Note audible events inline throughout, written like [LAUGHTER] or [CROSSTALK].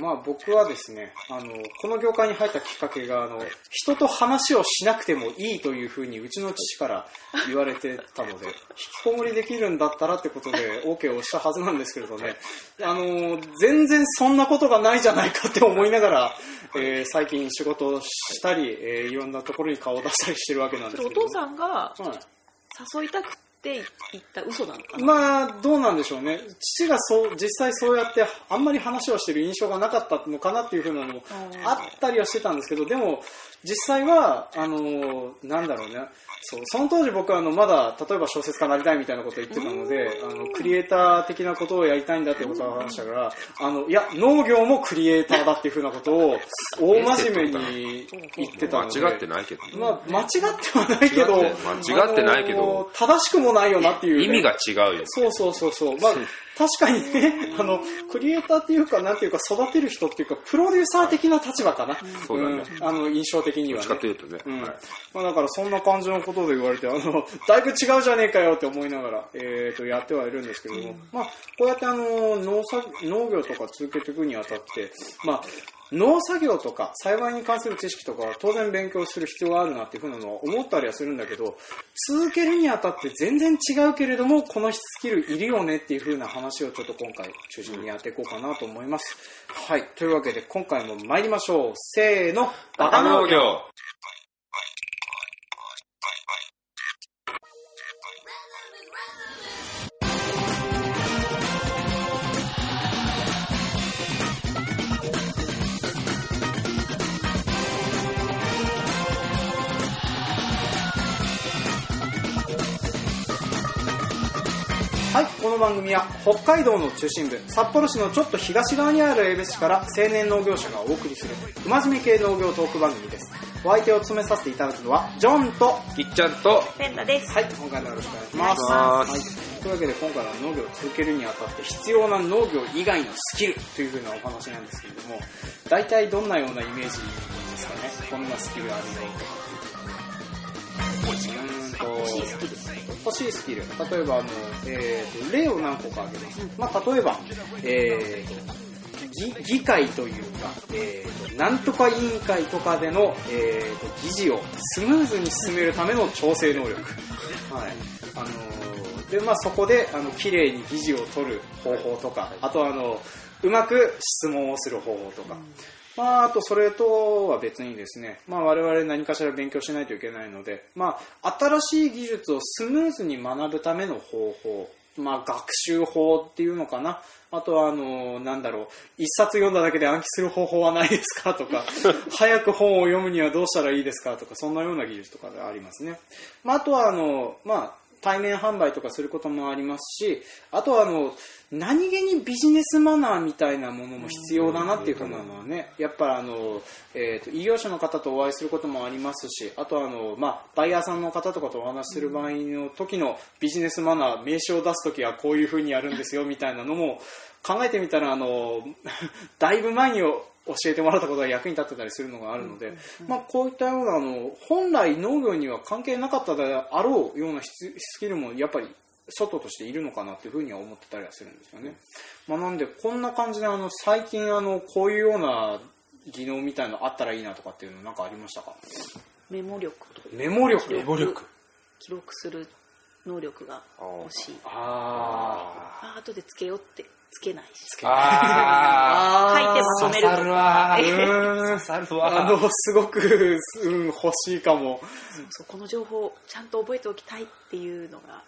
まあ僕はですね、あの、この業界に入ったきっかけが、あの、人と話をしなくてもいいというふうにうちの父から言われてたので、引きこもりできるんだったらってことで OK をしたはずなんですけれどね、あの、全然そんなことがないじゃないかって思いながら、えー最近仕事をしたり、えーいろんなところに顔を出したりしてるわけなんですけど。それお父さんがはい誘いたくて言った嘘なのかな、まあ、どうなんでしょうね。父がそう、実際そうやってあんまり話をしてる印象がなかったのかなっていうふうなのもあったりはしてたんですけど、でも、実際は、あの、なんだろうね。そう、その当時僕はあの、まだ、例えば小説家になりたいみたいなことを言ってたので、あの、クリエイター的なことをやりたいんだってことを話したから、あの、いや、農業もクリエイターだっていうふうなことを、大真面目に言ってたので。間違ってないけどね。まあ、間違ってはないけど、間違ってないけどあの正しくもないよなっていうね、意味が違うよ。そうそうそうそう。まあ、確かにね、[LAUGHS] あの、クリエイターっていうか、なんていうか、育てる人っていうか、プロデューサー的な立場かな。そうだねんあの、印象的にはねどっちか。というとね。うんはいまあ、だからそんな感じのことで言われて、あの、[LAUGHS] だいぶ違うじゃねえかよって思いながら、えー、と、やってはいるんですけども、まあ、こうやってあの、農作、農業とか続けていくにあたって、まあ、農作業とか栽培に関する知識とかは当然勉強する必要があるなっていうふうなのは思ったりはするんだけど続けるにあたって全然違うけれどもこのスキルいるよねっていうふうな話をちょっと今回中心にやっていこうかなと思います。はい。というわけで今回も参りましょう。せーの。バカ農業の番組は北海道の中心部、札幌市のちょっと東側にある江別市から青年農業者がお送りする、不真面目系農業トーク番組です。お相手を務めさせていただくのは、ジョンと、きっちゃんと、ペンダです。はい、今回もよろしくお願いします。お願いしますはい、というわけで今回は農業を続けるにあたって必要な農業以外のスキルというふうなお話なんですけれども、大体どんなようなイメージですかね、こんなスキルあるよとか。欲しいスキル。欲しいスキル。例えば、あの、えーと、例を何個か挙げます。まあ、例えば、えーと、議議会というか、えーと、なんとか委員会とかでの、えーと、議事をスムーズに進めるための調整能力。はい。あのーで、まあ、そこで、あの、綺麗に議事を取る方法とか、あと、あの、うまく質問をする方法とか、まあ、あとそれとは別にですね、まあ、我々何かしら勉強しないといけないので、まあ、新しい技術をスムーズに学ぶための方法、まあ、学習法っていうのかな。あとは、あの、なんだろう、一冊読んだだけで暗記する方法はないですかとか、[LAUGHS] 早く本を読むにはどうしたらいいですかとか、そんなような技術とかがありますね。まあ、あとは、あの、まあ、対面販売とかすることもありますし、あとはあの、何気にビジネスマナーみたいなものも必要だなっていうふうなのはね、やっぱあの、えーと、異業種の方とお会いすることもありますし、あとはあの、まあ、バイヤーさんの方とかとお話しする場合の時のビジネスマナー、名刺を出す時はこういうふうにやるんですよみたいなのも考えてみたら、あの、[LAUGHS] だいぶ前に教えてもらったことが役に立ってたりするのがあるので、まあ、こういったようなあの本来農業には関係なかったであろうようなススキルもやっぱり外としているのかなっていうふうには思ってたりはするんですよね。まあ、なんでこんな感じであの最近あのこういうような技能みたいのあったらいいなとかっていうのなんかありましたか？メモ力とメモ力？メモ力。記録する能力が欲しい。ああ後でつけようって。つけないし。あ書いてまとめると刺さるわ。ーうーん。刺さるあわのすごく、うん、欲しいかも。そうこの情報をちゃんと覚えておきたいっていうのが、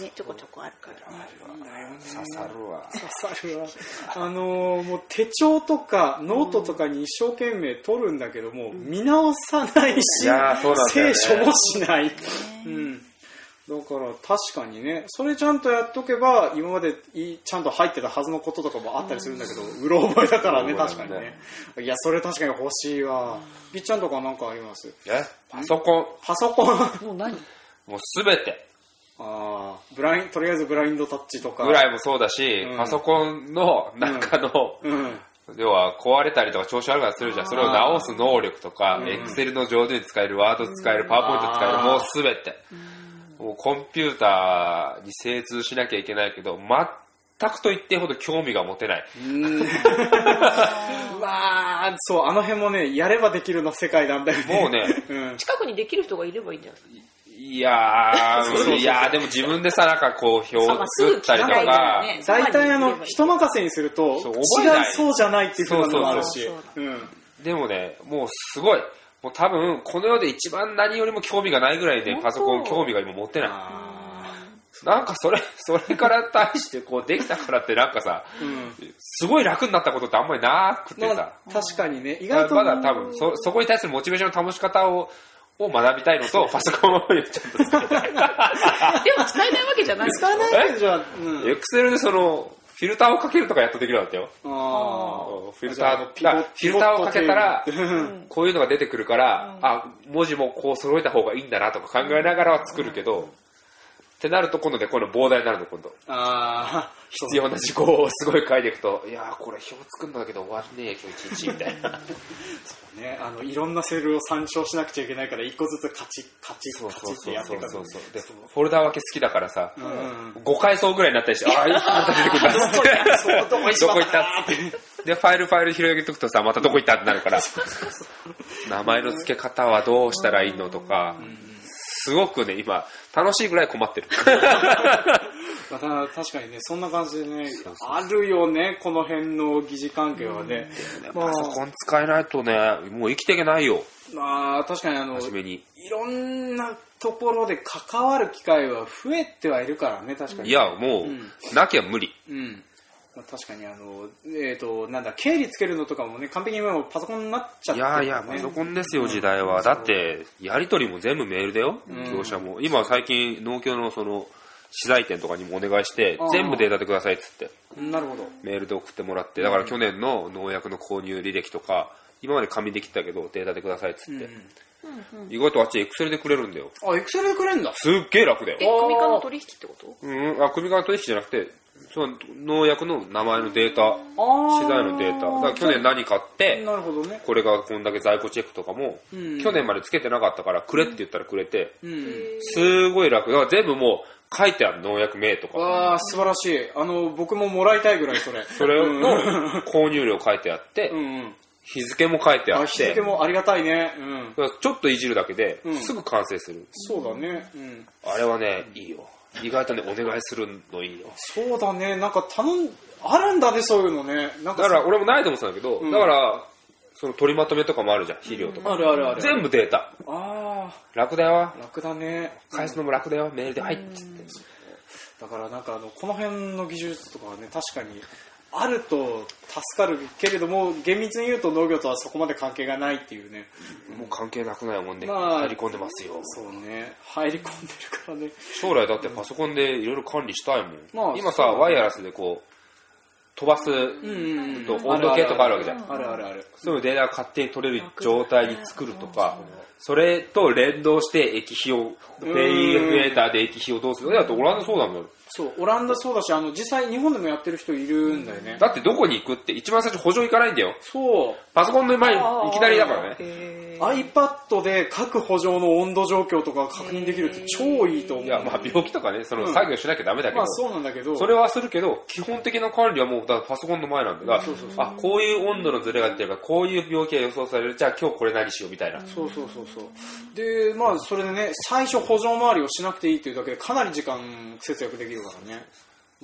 ね、ちょこちょこあるからね。刺さるわ。刺さるわ。あのーもう手帳とかノートとかに一生懸命取るんだけども、見直さないしね。聖書もしない、うん、だから確かにねそれちゃんとやっとけば今までいちゃんと入ってたはずのこととかもあったりするんだけど、うろ覚えだからね確かにね。いやそれ確かに欲しいわ。びっちゃんとかなんかあります？え？パソコン。パソコン。あもう何？もうすべてあブラインとりあえずブラインドタッチとかぐらいもそうだし、うんパソコンの中の、うん要は壊れたりとか調子悪くなったりするじゃん。それを直す能力とか、うんエクセルの上手に使える、ワード使える、パワーポイント使える、もうすべて。もうコンピューターに精通しなきゃいけないけど、全くと言ってほど興味が持てない。う [LAUGHS] ーんまあ、そう、あの辺もね、やればできるの世界なんだよね。もうね、うん。近くにできる人がいればいいんじゃないですか？いやー、[LAUGHS] いやーでも自分でさ、なんかこう、表を作ったりと聞か大体あの、人任せにすると、そう違いうそうじゃないっていうのもあるし。でもね、もうすごい。もう多分、この世で一番何よりも興味がないぐらいね、本当？パソコン興味が今持ってない。あなんかそれ、[LAUGHS] それから対してこうできたからってなんかさ、ーうん。すごい楽になったことってあんまりなくてまさ、あ、確かにね、意外と。まだ多分そ、そこに対するモチベーションの保ち方を、を学びたいのと、パソコンをちゃんと使いたい。でも使えないわけじゃない使えないけどじゃん。エクセルでその、フィルターをかけるとかやっとできるんだったよ。あフィルター、ピボだからフィルターをかけたらこういうのが出てくるから、あ、文字もこう揃えた方がいいんだなとか考えながらは作るけど、ってなると今度ね、この膨大になるの、今度。あー。必要な事項をすごい書いていくと、いやーこれ表作るんだけど終わんねえ、今日一日みたいな。ね、あの、いろんなセルを参照しなくちゃいけないから、一個ずつカチッカチッカチッってやっていくそうそうで、フォルダ分け好きだからさ、うんうん5階層ぐらいになったりして、ああ、いつまた出てくるんだって。どこ行ったって。で、ファイルファイル広げとくとさ、またどこ行ったってなるから、[LAUGHS] 名前の付け方はどうしたらいいのとか、すごくね、今、楽しいぐらい困ってる。[LAUGHS] また確かにね、そんな感じでね、あるよね、この辺の疑似関係はね。まあパソコン使えないとね、もう生きていけないよ、まあ、確かにあの。いろんなところで関わる機会は増えてはいるからね、確かに。いや、もうんう、なきゃ無理。うん。まあ、確かにあの、えっ、と、なんだ、経理つけるのとかもね、完璧にもうパソコンになっちゃってるから、ね。いやいや、パソコンですよ、時代は。だって、やりとりも全部メールだよ、うん業者も。今、最近、農協のその、資材店とかにもお願いして全部データでくださいっつって、なるほど。メールで送ってもらって、だから去年の農薬の購入履歴とか、今まで紙できてたけど、データでくださいっつって。意外とあっちエクセルでくれるんだよ。あ、エクセルでくれんだ。すっげえ楽だよえ。組間の取引ってこと？うん、あ、組側取引じゃなくて、その農薬の名前のデータ、資材のデータ。だから去年何買って、なるほどね。これがこんだけ在庫チェックとかも、うん去年までつけてなかったから、くれって言ったらくれて、うん。すごい楽。だから全部もう書いてある農薬名とか、わあ素晴らしい。あの、僕ももらいたいぐらい、それ。[LAUGHS] それの購入量書いてあってう、んうん。日付も書いてああ、日って、付もありがたいね。うん。ちょっといじるだけでうんすぐ完成する。そうだね。うん。あれはね、いいよ。意外とね、お願いするのいいよ。そうだね。なんか頼ん、あるんだね、そういうのね。なんかだから俺もないと思ってたんだけど、うんだから、その取りまとめとかもあるじゃん、肥料とか。あるあるある。全部データ。あ楽だよあ、。楽だね。返すのも楽だよ。メールで、はいっつって。だからなんかあの、この辺の技術とかはね、確かに、あると助かるけれども、厳密に言うと農業とはそこまで関係がないっていうね。もう関係なくないもんで、まあ入り込んでますよ。そうね。入り込んでるからね。将来だってパソコンでいろいろ管理したいもん。まあ今さ、ねワイヤレスでこう、飛ばす。と温度計とかあるわけじゃんあるあるある。そういうデータが勝手に取れる状態に作るとか、それと連動して液肥を、ペインメーターで液肥をどうするだってオランダそうだもん。そう、オランダそうだし、あの、実際日本でもやってる人いるんだよね。だってどこに行くって一番最初補助行かないんだよ。そう。パソコンの前にいきなりだからね。へ iPad で各補助の温度状況とか確認できるって超いいと思う。いや、まあ病気とかね、そのうん作業しなきゃダメだけどまあ、そうなんだけど、それはするけど、基本的な管理はもう、だパソコンの前なんだから、あ、こういう温度のズレが出てるから、こういう病気が予想される、じゃあ今日これ何しようみたいな。そうそうそうそう。で、まあ、それでね、最初補助回りをしなくていいっていうだけでかなり時間節約できるからね。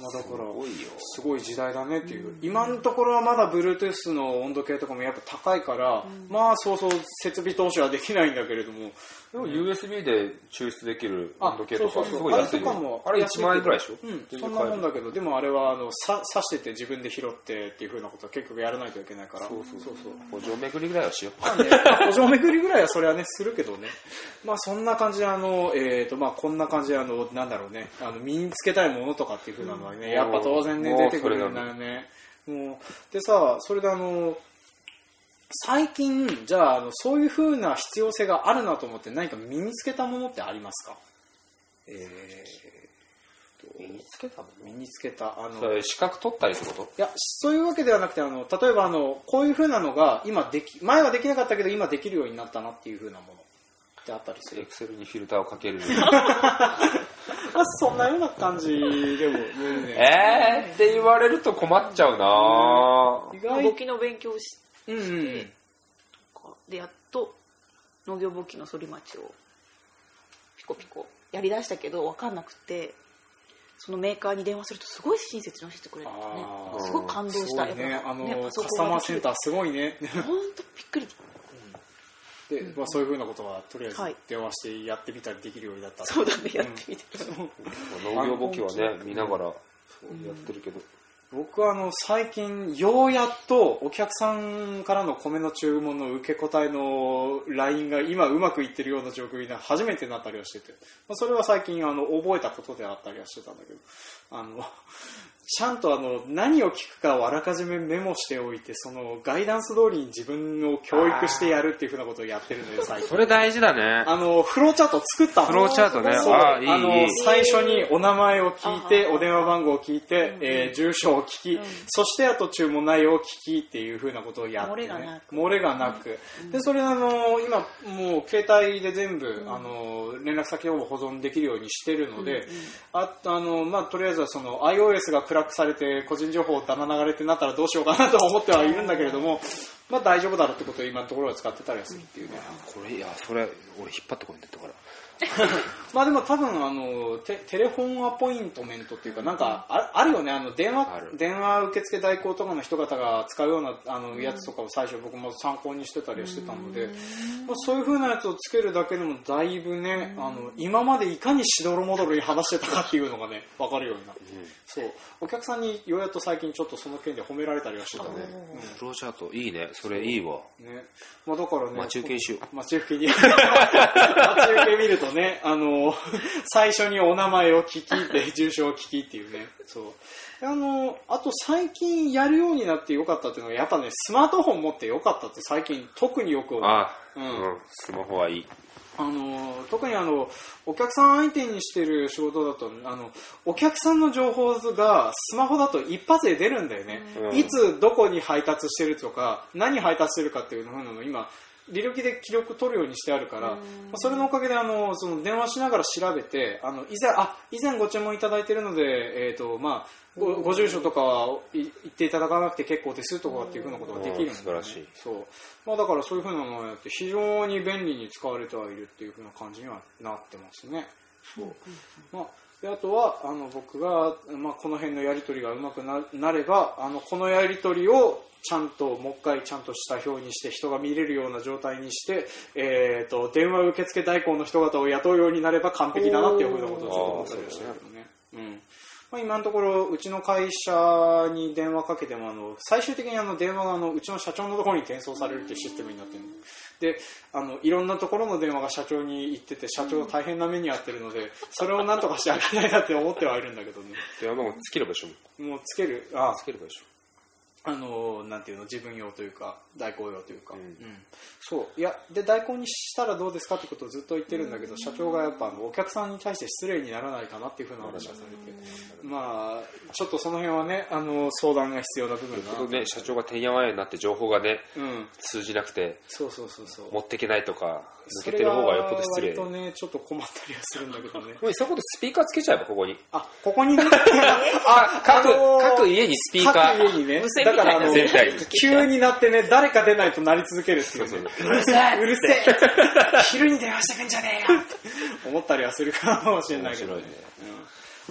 まあ、だから、ごいよ。すごい時代だねっていう。今のところはまだ Bluetooth の温度計とかもやっぱ高いから、まあ、そうそう設備投資はできないんだけれども、でも USB で抽出できる温度計とかすそうそうそうごい安いよあれとかも。あれ1万円ぐらいでしょ？うん、そんなもん買だけど、でもあれはあのさ刺してて自分で拾ってっていうふうなことは結局やらないといけないから。そうそうそうそう。補助巡りぐらいはしよう。まあね、補助巡りぐらいはそれはね、するけどね。[LAUGHS] まあそんな感じで、あの、えっ、と、まあこんな感じで、あの、なんだろうね、あの、身につけたいものとかっていうふうなのはね、やっぱ当然ね、出てくるんだよね。もう、でさ、それであの、最近、じゃあ、あのそういうふうな必要性があるなと思って何か身につけたものってありますか？えー、身につけた身につけた、あの、資格取ったりってこと？いや、そういうわけではなくて、あの、例えば、あの、こういう風なのが、今でき、前はできなかったけど、今できるようになったなっていう風なものってあったりする。エクセルにフィルターをかける。ま [LAUGHS] まあそんなような感じでも全然えー？って言われると困っちゃうな。意外。簿記の勉強をしうんうん。でやっと農業簿記の反町をピコピコやりだしたけど分かんなくてそのメーカーに電話するとすごい親切に教えてくれるんだね。すごい感動した。すごいねやっぱあの、ねパソカスタマーセンターすごいね。本当びっくりで、まあ、そういうふうなことはとりあえずはい。電話してやってみたりできるようになったそうだねやってみて、農業簿記はね見ながらやってるけど。僕はあの最近ようやっとお客さんからの米の注文の受け答えの LINE が今うまくいってるような状況に初めてなったりはしてて、まあ、それは最近あの覚えたことであったりはしてたんだけどあのちゃんとあの何を聞くかをあらかじめメモしておいてそのガイダンス通りに自分を教育してやるっていうふうなことをやってるのよ最近。それ大事だね。あのフローチャート作ったのフローチャートね。あーいい。あの最初にお名前を聞いてお電話番号を聞いて、うん。えー住所を聞き、うん。そしてあと注文内容を聞きっていうふうなことをやって、ね、漏れがなく。漏れがなく。でそれあの今もう携帯で全部、あの連絡先を保存できるようにしてるので、ああのまあ、とりあえずはその iOS がクラックされて個人情報だま流れてなったらどうしようかなと思ってはいるんだけれども、まあ、大丈夫だろうってことを今のところは使ってたりするっていうね。これいやそれ俺引っ張ってこいんだったから [LAUGHS] まあでも多分あのテテレフォンアポイントメントっていうかなんかああるよね。あの電話電話受付代行とかの人方が使うようなあのやつとかを最初僕も参考にしてたりはしてたので、まあ、そういう風なやつをつけるだけでもだいぶねあの今までいかにしどろもどろに話してたかっていうのがね分かるようになって、そう。お客さんにようやっと最近ちょっとその件で褒められたりはしてたね、フローチャートいいね。それいいわ。うんね。まあ、だからね待ち受けにしよう。待ち受けに。[LAUGHS] 待ち受け見るとねあの [LAUGHS] 最初にお名前を聞きで住所を聞きっていうね。そう。であのあと最近やるようになってよかったっていうのはやっぱねスマートフォン持ってよかったって最近特によく思う。あううんん、スマホはいい。あの特にあのお客さん相手にしてる仕事だとあのお客さんの情報がスマホだと一発で出るんだよね、うん。いつどこに配達してるとか何配達してるかっていうのを今履歴で記録取るようにしてあるから、まあそれのおかげであのその電話しながら調べてあの以前あ以前ご注文いただいているので、えーとまあ、ごご住所とかはい言っていただかなくて結構ですとかっていうふうなことができるんで、うん素晴らしい。そう。まあ、だからそういうふうなのをやって非常に便利に使われてはいるっていうふうな感じにはなってますね。そう。まあであとはあの僕が、まあ、この辺のやり取りがうまくななればあのこのやり取りをちゃんともう一回ちゃんとした表にして人が見れるような状態にして、えー、と電話受付代行の人方を雇うようになれば完璧だなっていうふうなことをちょっと思ったりしたけどね。うんまあ、今のところうちの会社に電話かけてもあの最終的にあの電話があのうちの社長のところに転送されるっていうシステムになってるであのいろんなところの電話が社長に行ってて社長大変な目に遭ってるのでそれをなんとかしてあげたいなって思ってはいるんだけどね。電話番号つければいいでしょもうつける。あつければいいでしょあのなんていうの自分用というか代行用というか、うん。そう。いやで代行にしたらどうですかってことをずっと言ってるんだけど、社長がやっぱあのお客さんに対して失礼にならないかなっていうふうな話がされて、まあちょっとその辺はねあの相談が必要な部分だなね社長がてんやわんやになって情報がねうん。通じなくてそうそうそうそう。持ってけないとか抜けてる方がよっぽど失礼。それが割とねちょっと困ったりはするんだけどね。[LAUGHS] もうそういうことスピーカーつけちゃえばここに。あここにね。[LAUGHS] あ各,、あのー各家にスピーカー。各家にねだからあの急になってね誰か出ないと鳴り続けるっていう。ねそう。うるせえ。うるせえ。[LAUGHS] 昼に電話してくんじゃねえよ。思ったりはするかもしれないけどね。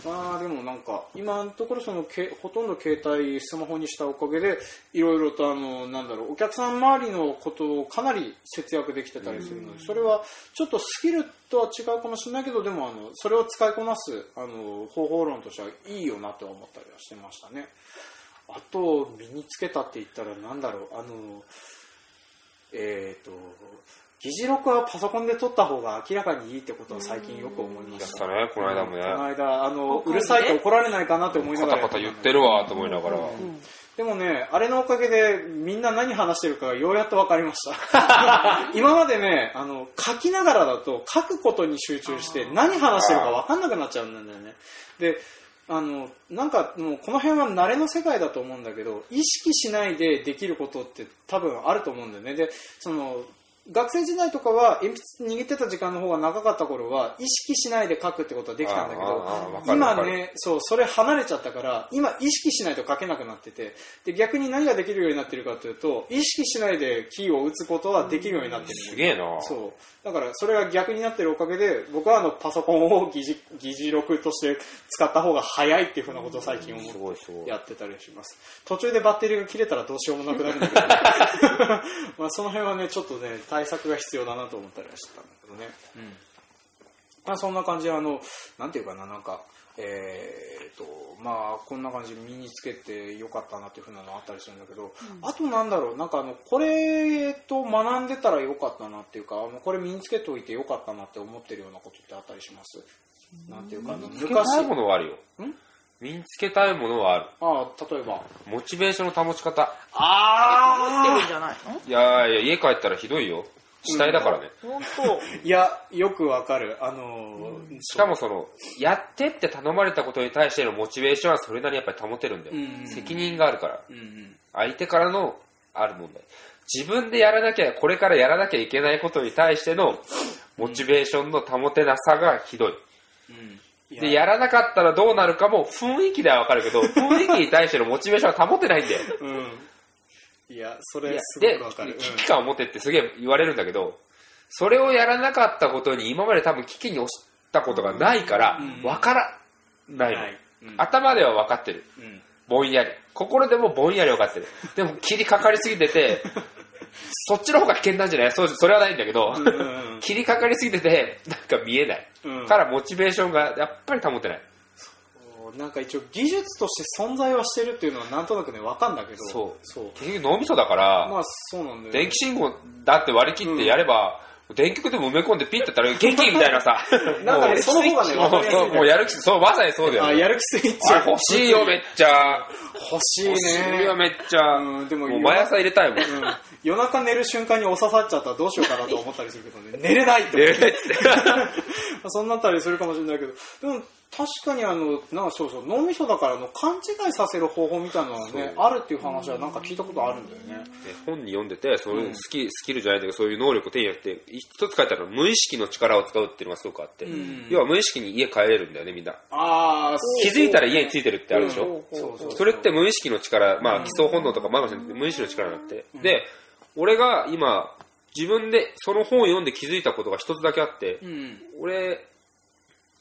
まあでもなんか今のところそのけほとんど携帯スマホにしたおかげでいろいろとあのなんだろうお客さん周りのことをかなり節約できてたりするのでそれはちょっとスキルとは違うかもしれないけどでもあのそれを使いこなすあの方法論としてはいいよなとは思ったりはしてましたねあと身につけたって言ったらなんだろう。あのえっ、と議事録はパソコンで撮った方が明らかにいいってことは最近よく思いました。たねこの間もね。この間あのうるさいと怒られないかなって思いながら。パタパタ言ってるわと思いながら、でもねあれのおかげでみんな何話してるかようやっと分かりました。[LAUGHS] 今までねあの書きながらだと書くことに集中して何話してるか分かんなくなっちゃうんだよね。であのなんかもうこの辺は慣れの世界だと思うんだけど意識しないでできることって多分あると思うんだよね。でその学生時代とかは鉛筆握ってた時間の方が長かった頃は意識しないで書くってことはできたんだけど今ねそうそれ離れちゃったから今意識しないと書けなくなっててで逆に何ができるようになってるかというと意識しないでキーを打つことはできるようになってる。すげえな。そう。だからそれが逆になってるおかげで僕はあのパソコンを議事議事録として使った方が早いっていうふうなことを最近思ってやってたりします。途中でバッテリーが切れたらどうしようもなくなるんだけど、[LAUGHS] まあその辺はねちょっとね対策が必要だなと思ったりはしてたんだけどね、うん。まあ、そんな感じであのなんていうかななんかえー、とまあこんな感じで身につけてよかったなっていうふうなのあったりするんだけど、あとなんだろうなんかあのこれと学んでたらよかったなっていうかあのこれ身につけておいてよかったなって思ってるようなことってあったりします？なんていうかあの身につけたいものはあるよ。ん？身につけたいものはある。ああ例えば。モチベーションの保ち方。持ってるんじゃないのいやいや家帰ったらひどいよ。死体だからね、本当。[LAUGHS] いやよくわかる。あのーしかもそのやってって頼まれたことに対してのモチベーションはそれなりにやっぱり保てるんだよ、うん。責任があるから。うん。うん相手からのある問題自分でやらなきゃこれからやらなきゃいけないことに対してのモチベーションの保てなさがひどい。うん。いでやらなかったらどうなるかも雰囲気ではわかるけど [LAUGHS] 雰囲気に対してのモチベーションは保てないんだよ。うん。いやそれすごでくわかる、危機感を持ってってすげえ言われるんだけどそれをやらなかったことに今まで多分危機に押したことがないからうん。わからないの、はい。うん。頭では分かってる。うん。ぼんやり。心でもぼんやり分かってる。でも切りかかりすぎてて [LAUGHS] そっちの方が危険なんじゃない？そうそれはないんだけど、うん。うんうん切りかかりすぎててなんか見えない、うん。からモチベーションがやっぱり保てない。なんか一応技術として存在はしてるっていうのはなんとなくねわかんだけど。そう。そう。結局脳みそだから、まあそうなんだよ電気信号だって割り切ってやれば、電極でも埋め込んでピッてやったら元気みたいなさ。[LAUGHS] なんかねその方がねわかもうりやすいそうもうやる気そうまさにそうだよ、ね、あやる気スイッチあ欲しいよめっちゃ。欲しい欲しいねよめっちゃ、うんでももう毎朝入れたいもん、うん。夜中寝る瞬間にお刺さっちゃったらどうしようかなと思ったりするけどね。寝れないって [LAUGHS] 寝れないって。[LAUGHS] そんなったりするかもしれないけど。でも確かにあのなんかそうそう脳みそだからあの勘違いさせる方法みたいなのはねあるっていう話はなんか聞いたことあるんだよね。で本に読んでてそういうスキ,、スキルじゃないんだけどそういう能力を手に入れて一つ書いてあるのは無意識の力を使うっていうのがすごくあって、ん。要は無意識に家帰れるんだよねみんな。ああ気づいたら家についてるってあるでしょ、うんそうそう。それって無意識の力、まあ、基礎本能とかまあ無意識の力になって、で俺が今自分でその本を読んで気づいたことが一つだけあって、うん。俺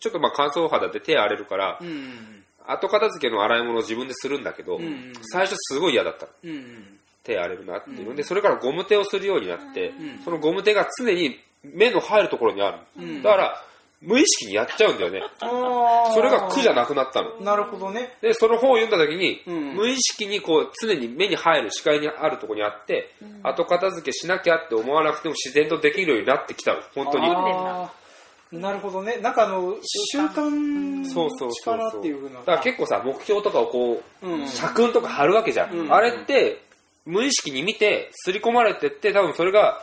ちょっとまあ乾燥肌で手荒れるから、うん。後片付けの洗い物を自分でするんだけど、ん最初すごい嫌だったの。うん手荒れるなって。いうので、それからゴム手をするようになって、んそのゴム手が常に目の入るところにある、うん。だから無意識にやっちゃうんだよね。それが苦じゃなくなったの。なるほどね。でその本を読んだ時に、うん。無意識にこう常に目に入る視界にあるところにあって、後片付けしなきゃって思わなくても自然とできるようになってきたの。本当になるほどね。なんかあの習慣そうそう力っていうふうな。だから結構さ目標とかをこう、うん。社訓とか貼るわけじゃん、うん。あれって無意識に見て刷り込まれてって多分それが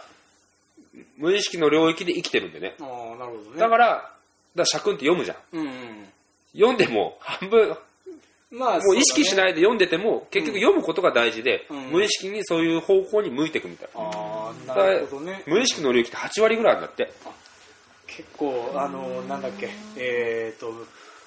無意識の領域で生きてるんでね。ああなるほどね。だからだから社訓って読むじゃん。うんうん。読んでも半分まあもう意識しいないで読んでても結局読むことが大事で、うん。無意識にそういう方向に向いていくみたいな、ああなるほどね。無意識の領域って8割ぐらいあるんだって結構あのなんだっけえっ、と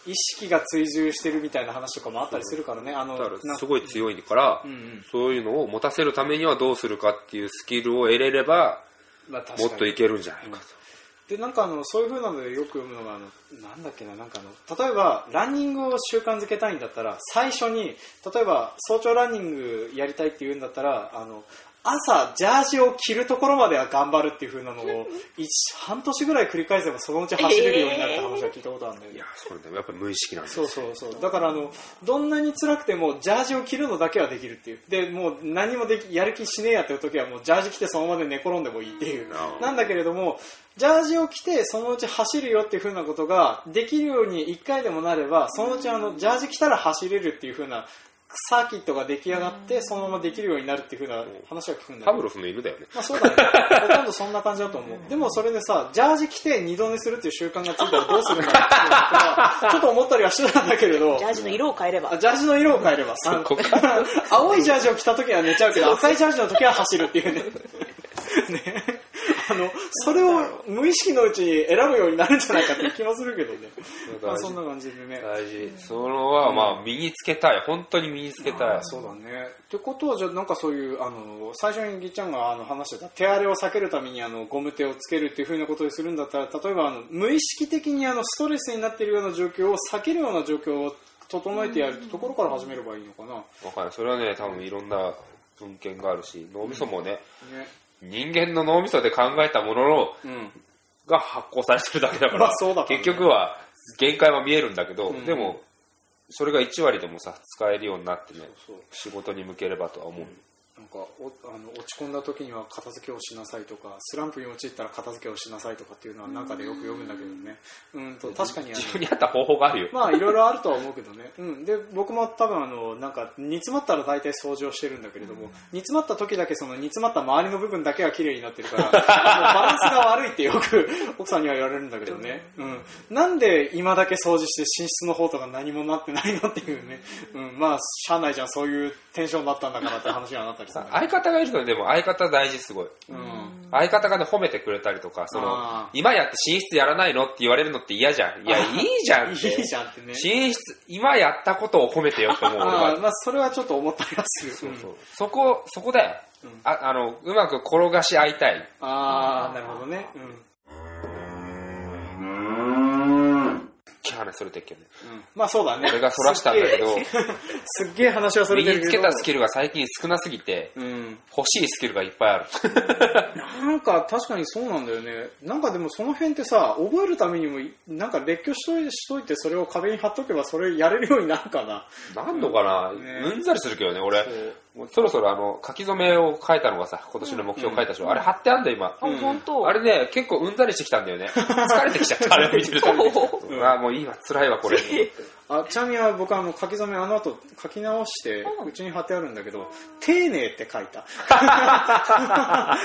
意識が追従してるみたいな話とかもあったりするからね。あのだからなんすごい強いから、うんうん。そういうのを持たせるためにはどうするかっていうスキルを得れればまあもっといけるんじゃないかと、でなんかあのそういう風なのでよく読むのがあのなんだっけななんかあの例えばランニングを習慣づけたいんだったら最初に例えば早朝ランニングやりたいっていうんだったらあの朝ジャージを着るところまでは頑張るっていう風なのを [LAUGHS] 一半年ぐらい繰り返せばそのうち走れるようになるって話は聞いたことあるんだよね。いやそれでもやっぱり無意識なんですよそうそうそう。だからあのどんなに辛くてもジャージを着るのだけはできるっていう。でもう何もできやる気しねえやっていう時はもうジャージ着てそのままで寝転んでもいいっていう。なんだけれどもジャージを着てそのうち走るよっていう風なことができるように1回でもなればそのうちあのジャージ着たら走れるっていう風なサーキットが出来上がってそのままできるようになるっていう風な話は聞くんだけど。パブロフの犬だよね。まあそうだね。ほとんどそんな感じだと思う。でもそれでさ、ジャージ着て二度寝するっていう習慣がついたらどうするんだろうちょっと思ったりはしてたんだけれど。ジ、ャージの色を変えれば。あジャージの色を変えれば。青いジャージを着た時は寝ちゃうけど、赤いジャージの時は走るっていうね。[LAUGHS] ねあのそれを無意識のうちに選ぶようになるんじゃないかっていう気もするけどね。[LAUGHS] まあそんな感じでね。大事。それはまあ身につけたい。本当に身につけたい。そうだね。ってことはじゃあなんかそういうあの最初にぎっちゃんがあの話してた手荒れを避けるためにあのゴム手をつけるっていうふうなことにするんだったら例えばあの無意識的にあのストレスになっているような状況を避けるような状況を整えてやるところから始めればいいのかな。わかんない。それはね多分いろんな文献があるし脳みそもね、ね。人間の脳みそで考えたもののうん。が発行されてるだけだから、まあそうだからね。結局は限界は見えるんだけど、うん。でもそれが1割でもさ使えるようになってねそう。仕事に向ければとは思う、なんかおあの落ち込んだ時には片付けをしなさいとかスランプに陥ったら片付けをしなさいとかっていうのは中でよく読むんだけどね。うんと確かに自分に合った方法があるよ、まあいろいろあるとは思うけどね、うん、で僕も多分あのなんか煮詰まったら大体掃除をしてるんだけれども、煮詰まった時だけその煮詰まった周りの部分だけが綺麗になってるから [LAUGHS] バランスが悪いってよく奥さんには言われるんだけどね、うん、なんで今だけ掃除して寝室の方とか何もなってないのっていうね、うん、まあしゃあないじゃんそういうテンションだったんだからって話にはなったりするん。だけ相方がいるとでも相方大事すごい。ど、うん。相方がね褒めてくれたりとかその今やって寝室やらないのって言われるのって嫌じゃん。[LAUGHS] いやいいじゃんって。いいじゃんってね。寝室今やったことを褒めてよって思う [LAUGHS] 俺あまあそれはちょっと思ったりはするそうそう。そこそこだよ、うん。ああのうまく転がし合いたい。ああなるほどね。うんキャーねそれてっけどねうんまあそうだね。俺がそらしたんだけどすっげえ [LAUGHS] 話はそれ身てるけど。につけたスキルが最近少なすぎてうん。欲しいスキルがいっぱいある [LAUGHS] なんか確かにそうなんだよね。なんかでもその辺ってさ、覚えるためにも、なんか列挙しといてしといてそれを壁に貼っとけばそれやれるようになるかな。なんのかな、ねうんざりするけどね俺そうもうそろそろあの書き初めを書いたのがさ今年の目標書いたでしょ、あれ貼ってあんだよ今、あ、うん。本当。あれね結構うんざりしてきたんだよね。[LAUGHS] 疲れてきちゃったあれを見てるとう。んあもういいわ辛いわこれ。あちなみに僕あの書き初めあの後書き直してうちに貼ってあるんだけど「丁寧」って書いた。[LAUGHS]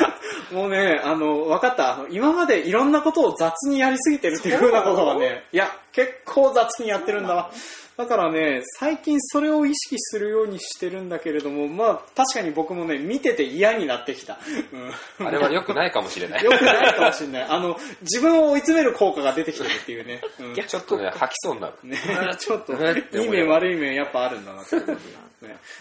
もうねあの分かった。あの今までいろんなことを雑にやりすぎてるっていうふうなことはねいや結構雑にやってるんだわだからね最近それを意識するようにしてるんだけれどもまあ確かに僕もね見てて嫌になってきた、うん。[LAUGHS] あれは良くないかもしれない。よくないかもしれない。あの自分を追い詰める効果が出てきてるっていうね、うん。ちょっとね吐きそうになる。ね、[LAUGHS] ちょっと [LAUGHS] いい面悪い面やっぱあるんだなって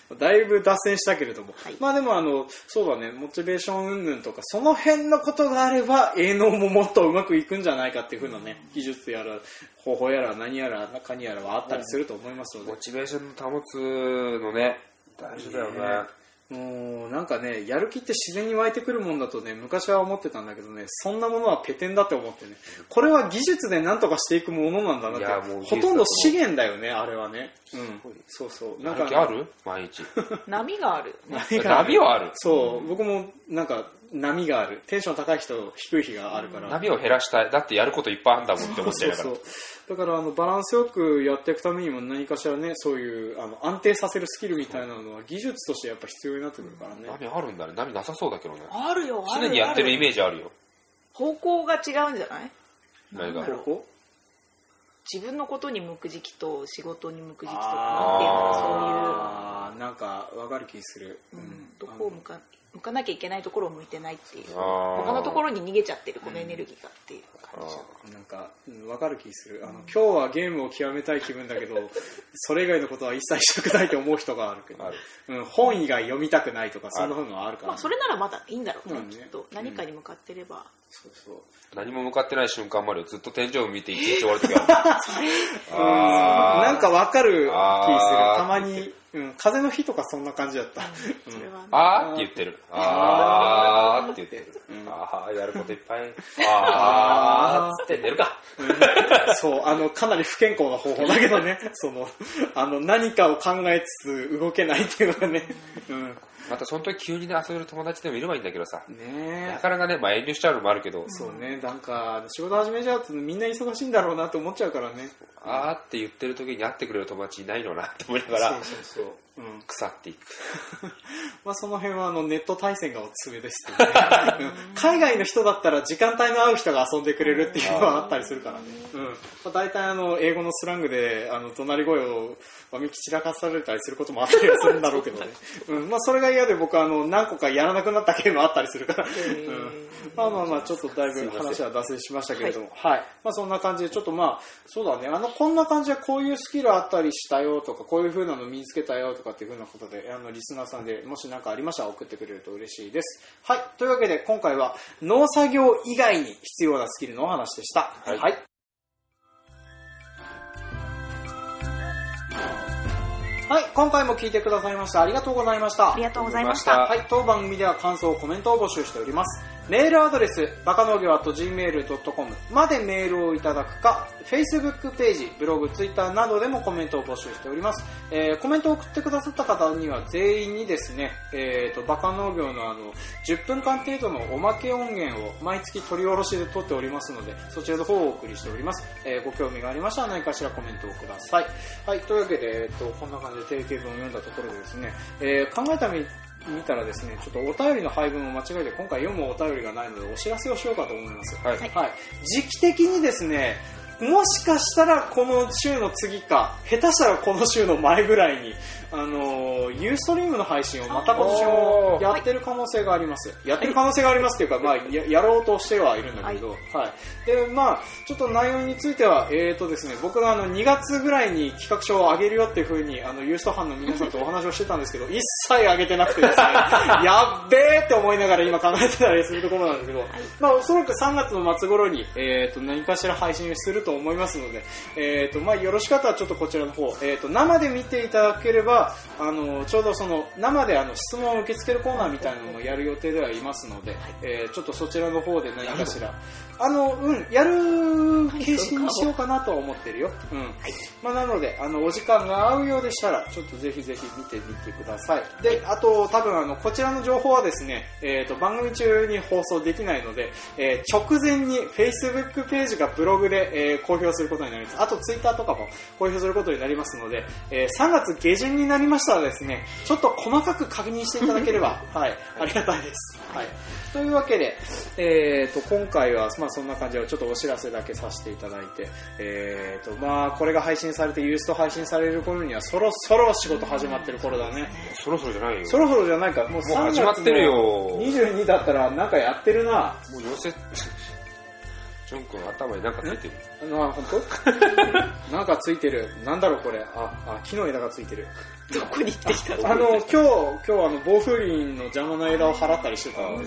ことね、だいぶ脱線したけれども、はい。まあでもあのそうだね。モチベーション云々とかその辺のことがあれば営農ももっとうまくいくんじゃないかっていうふうなね技術やら方法やら何やら中にやらはあったりすると思いますので。モ、チベーションの保つのね大事だよねもうなんかねやる気って自然に湧いてくるもんだとね昔は思ってたんだけどねそんなものはペテンだって思ってね。これは技術で何とかしていくものなんだなってほとんど資源だよねあれはね。うん。そうそう。なんかやる気ある？毎日。[LAUGHS] 波がある。波がある。波はある。そう。僕もなんか波がある。テンション高い人低い日があるから。波を減らしたい。だってやることいっぱいあるんだもんって思っちゃうから。そうそうだからあのバランスよくやっていくためにも何かしらねそういうあの安定させるスキルみたいなのは技術としてやっぱ必要になってくるからね。波あるんだね。波なさそうだけどね。あるよ、ある常にやってるイーメージあるよ。方向が違うんじゃない？何が？なんだろうここ自分のことに向く時期と仕事に向く時期とかあー。なんかわかる気する、っていうん、どこを向か向かなきゃいけないところを向いてないっていう他のところに逃げちゃってるこのエネルギーがっていう感じ。あなんかうんわかる気する。あの今日はゲームを極めたい気分だけど [LAUGHS] それ以外のことは一切したくないと思う人があるけどうん、本以外読みたくないとかそんなのはあるから、まあそれならまだいいんだろうねうん。きっと。何かに向かってればそうそう。何も向かってない瞬間までずっと天井を見て一日終わる時ある。[LAUGHS] あー。なんかわかる気する。たまに、うん、風の日とかそんな感じだった、それはね。あー。って言ってる。あー。って言ってる。うん。あー。やることいっぱい。[LAUGHS] あー。っつって寝るか。そう。あのかなり不健康な方法だけどね。そのあの何かを考えつつ動けないっていうのがね、うん、またその時急にね遊べる友達でもいればいいんだけどさ。ねなかなかね、まあ、遠慮しちゃうのもあるけど、そうね。なんか仕事始めちゃうとみんな忙しいんだろうなって思っちゃうからねあーって言ってる時に会ってくれる友達いないのなって思いながらそうそうそう、うん。腐っていく。[LAUGHS] まあ、その辺はあのネット対戦がおすすめですけどね、う [LAUGHS] ん海外の人だったら時間帯の合う人が遊んでくれるっていうのはあったりするからね、うん。まあ、大体あの英語のスラングであの怒鳴り声をわめき散らかされたりすることもあったりはするんだろうけどね、[LAUGHS] うん。まあ、それが嫌嫌で僕あの、何個かやらなくなったゲームあったりするから。ー。うんまあまあまあ、ちょっとだいぶ話は脱線しましたけれども、はい。まあそんな感じで、ちょっとまあ、そうだね、あの、こんな感じでこういうスキルあったりしたよとか、こういう風なの身につけたよとかっていう風なことで、あの、リスナーさんでもし何かありましたら送ってくれると嬉しいです。はい。というわけで、今回は農作業以外に必要なスキルのお話でした。はいはいはい、今回も聞いてくださいましてありがとうございましたあり。がとうございました。はい、当番組では感想、コメントを募集しております。メールアドレス、バカ農業 .gmail.com までメールをいただくか、Facebook ページ、ブログ、Twitter などでもコメントを募集しております。えーコメントを送ってくださった方には全員にですね、えーと、バカ農業のあの、10分間程度のおまけ音源を毎月取り下ろしで撮っておりますので、そちらの方をお送りしております。えーご興味がありましたら何かしらコメントをください。はい、というわけで、えーと、こんな感じで定型文を読んだところでですね、えー考えたみ見たらですね、ちょっとお便りの配分を間違えて今回読むお便りがないのでお知らせをしようかと思います。はい。はいはい。時期的にですね、もしかしたらこの週の次か、下手したらこの週の前ぐらいに、あのー、ユーストリームの配信をまた今年もやってる可能性があります。やってる可能性がありますっていうか、まあや、やろうとしてはいるんだけど、はい。で、まあ、ちょっと内容については、えーとですね、僕があの、2月ぐらいに企画書を上げるよっていうふうに、あの、ユースト班の皆さんとお話をしてたんですけど、一切上げてなくてですね、[LAUGHS] やっべーって思いながら今考えてたりするところなんですけど、まあ、おそらく3月の末頃に、えーと、何かしら配信すると思いますので、えーと、まあ、よろしかったらちょっとこちらの方、えーと、生で見ていただければ、あの、ちょうどその、生であの、質問を受け付けるコーナーみたいなのもやる予定ではいますので、えーちょっとそちらの方で何かしら、あの、うん、やる形式にしようかなとは思ってるよ。うん。まあ、なので、あの、お時間が合うようでしたら、ちょっとぜひぜひ見てみてください。で、あと、多分あの、こちらの情報はですね、えっ、と、番組中に放送できないので、えー直前に Facebook ページがブログで、えー公表することになります。あと、Twitter とかも公表することになりますので、えー3月下旬になりましたらですね、ちょっと細かく確認していただければ、[LAUGHS] はい、ありがたいです。はい。というわけで、えー、と今回は、まあ、そんな感じでちょっとお知らせだけさせていただいて、えーとまあ、これが配信されてユースト配信される頃にはそろそろ仕事始まってる頃だね。そろそろじゃないよ。そろそろじゃないか。もうもう始まってるよ。3月の22だったらなんかやってるな。もう寄せ、ジョン君頭になんかついてる？あ本当？[LAUGHS] なんかついてる。なんだろうこれ。ああ木の枝がついてる。どこに行ってきたの？あの今日今日あの暴風林の邪魔な枝を払ったりしてたうん。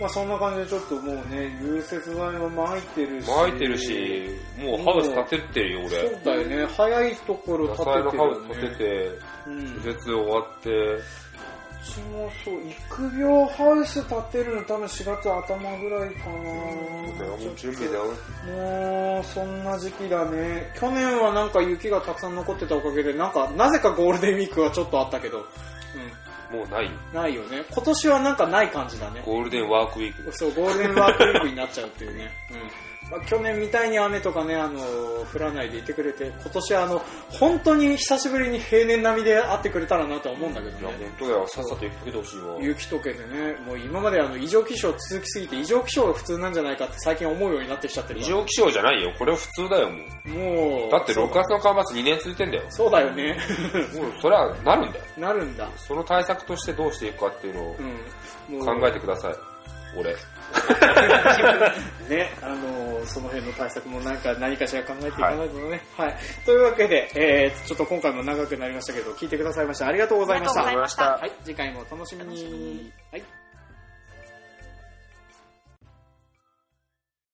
まあそんな感じでちょっともうね融雪剤も巻いてるし。巻いてるし、もうハウス建てってるよ、俺。そうだよね。早いところ野建ててるよ、ね、ハウス建てて、うん。除雪終わって、うちもそう育苗ハウス建てるの多分4月頭ぐらいかな。もう準備だよ。もうそんな時期だね。去年はなんか雪がたくさん残ってたおかげでなんかなぜかゴールデンウィークはちょっとあったけど。もうない。ないよね。今年はなんかない感じだね。ゴールデンワークウィーク。そうゴールデンワークウィークになっちゃうっていうね、うんまあ、去年みたいに雨とかねあの降らないでいてくれて今年はあの本当に久しぶりに平年並みで会ってくれたらなとは思うんだけいや、どね本当だよ。さっさと雪かけてほしいわ。雪解けてね、もう今まであの異常気象続きすぎて異常気象が普通なんじゃないかって最近思うようになってきちゃってる異常気象じゃないよ。これは普通だよ、もう。もうだって6月の干ばつ2年続いてんだよ。そうだよね [LAUGHS] もうそれはなるんだよ。なるんだ、その対策としてどうしていくかっていうのを考えてください。俺。[LAUGHS] ね、あのその辺の対策もなんか何かしら考えていかないとね。はい。というわけで、えー、ちょっと今回も長くなりましたけど、聞いてくださいましてありがとうございました。ありがとうございましたはい、次回もお楽しみに。はい。